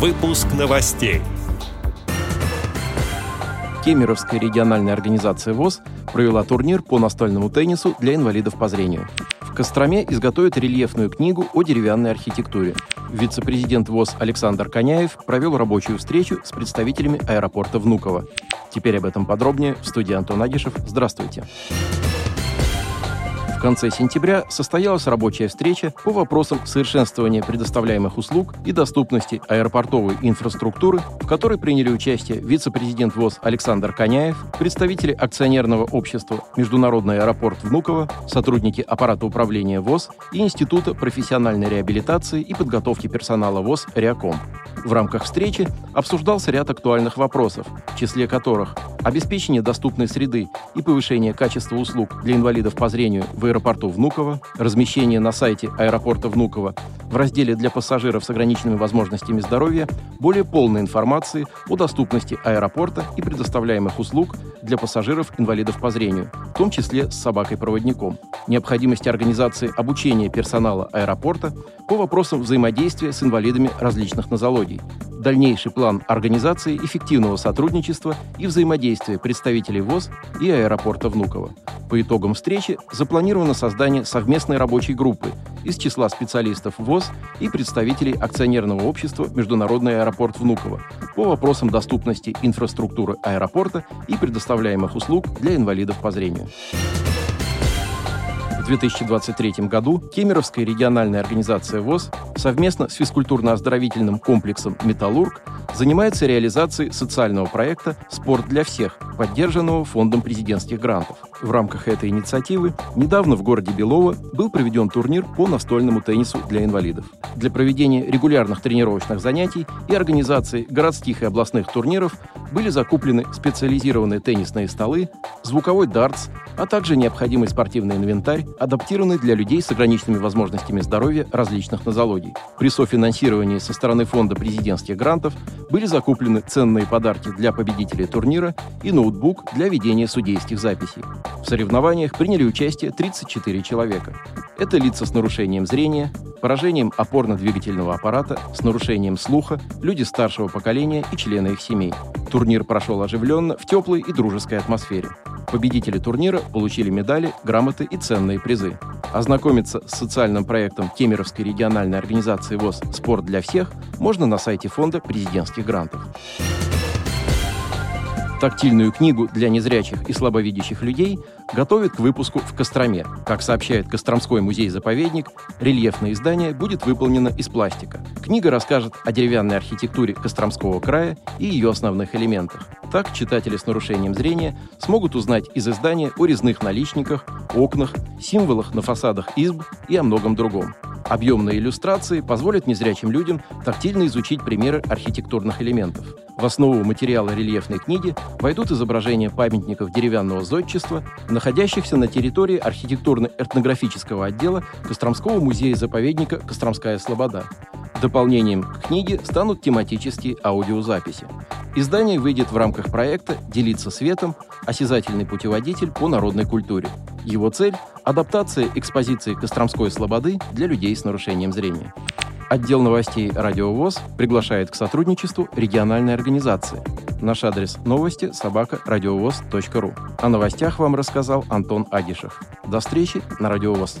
Выпуск новостей. Кемеровская региональная организация ВОЗ провела турнир по настольному теннису для инвалидов по зрению. В Костроме изготовят рельефную книгу о деревянной архитектуре. Вице-президент ВОЗ Александр Коняев провел рабочую встречу с представителями аэропорта Внуково. Теперь об этом подробнее в студии Антон Агишев. Здравствуйте. Здравствуйте. В конце сентября состоялась рабочая встреча по вопросам совершенствования предоставляемых услуг и доступности аэропортовой инфраструктуры, в которой приняли участие вице-президент ВОЗ Александр Коняев, представители акционерного общества «Международный аэропорт Внуково», сотрудники аппарата управления ВОЗ и Института профессиональной реабилитации и подготовки персонала ВОЗ «Реаком». В рамках встречи обсуждался ряд актуальных вопросов, в числе которых обеспечение доступной среды и повышение качества услуг для инвалидов по зрению в аэропорту Внуково, размещение на сайте аэропорта Внуково в разделе для пассажиров с ограниченными возможностями здоровья более полной информации о доступности аэропорта и предоставляемых услуг для пассажиров-инвалидов по зрению, в том числе с собакой-проводником, необходимости организации обучения персонала аэропорта по вопросам взаимодействия с инвалидами различных нозологий, дальнейший план организации эффективного сотрудничества и взаимодействия представителей ВОЗ и аэропорта Внуково. По итогам встречи запланировано создание совместной рабочей группы из числа специалистов ВОЗ и представителей акционерного общества «Международный аэропорт Внуково» по вопросам доступности инфраструктуры аэропорта и предоставляемых услуг для инвалидов по зрению. В 2023 году Кемеровская региональная организация ВОЗ совместно с физкультурно-оздоровительным комплексом «Металлург» занимается реализацией социального проекта «Спорт для всех», поддержанного Фондом президентских грантов. В рамках этой инициативы недавно в городе Белово был проведен турнир по настольному теннису для инвалидов. Для проведения регулярных тренировочных занятий и организации городских и областных турниров были закуплены специализированные теннисные столы, звуковой дартс, а также необходимый спортивный инвентарь, адаптированный для людей с ограниченными возможностями здоровья различных нозологий. При софинансировании со стороны Фонда президентских грантов были закуплены ценные подарки для победителей турнира и ноутбук для ведения судейских записей. В соревнованиях приняли участие 34 человека. Это лица с нарушением зрения, поражением опорно-двигательного аппарата, с нарушением слуха, люди старшего поколения и члены их семей. Турнир прошел оживленно, в теплой и дружеской атмосфере. Победители турнира получили медали, грамоты и ценные призы. Ознакомиться с социальным проектом Кемеровской региональной организации ВОЗ «Спорт для всех» можно на сайте фонда президентских грантов. Тактильную книгу для незрячих и слабовидящих людей готовят к выпуску в Костроме. Как сообщает Костромской музей-заповедник, рельефное издание будет выполнено из пластика. Книга расскажет о деревянной архитектуре Костромского края и ее основных элементах. Так читатели с нарушением зрения смогут узнать из издания о резных наличниках, окнах, символах на фасадах изб и о многом другом. Объемные иллюстрации позволят незрячим людям тактильно изучить примеры архитектурных элементов. В основу материала рельефной книги войдут изображения памятников деревянного зодчества, находящихся на территории архитектурно-этнографического отдела Костромского музея-заповедника «Костромская слобода». Дополнением к книге станут тематические аудиозаписи. Издание выйдет в рамках проекта «Делиться светом. Осязательный путеводитель по народной культуре». Его цель – адаптация экспозиции Костромской слободы для людей с нарушением зрения. Отдел новостей «Радиовоз» приглашает к сотрудничеству региональной организации. Наш адрес новости – собака радиовоз.ру. О новостях вам рассказал Антон Агишев. До встречи на «Радиовоз».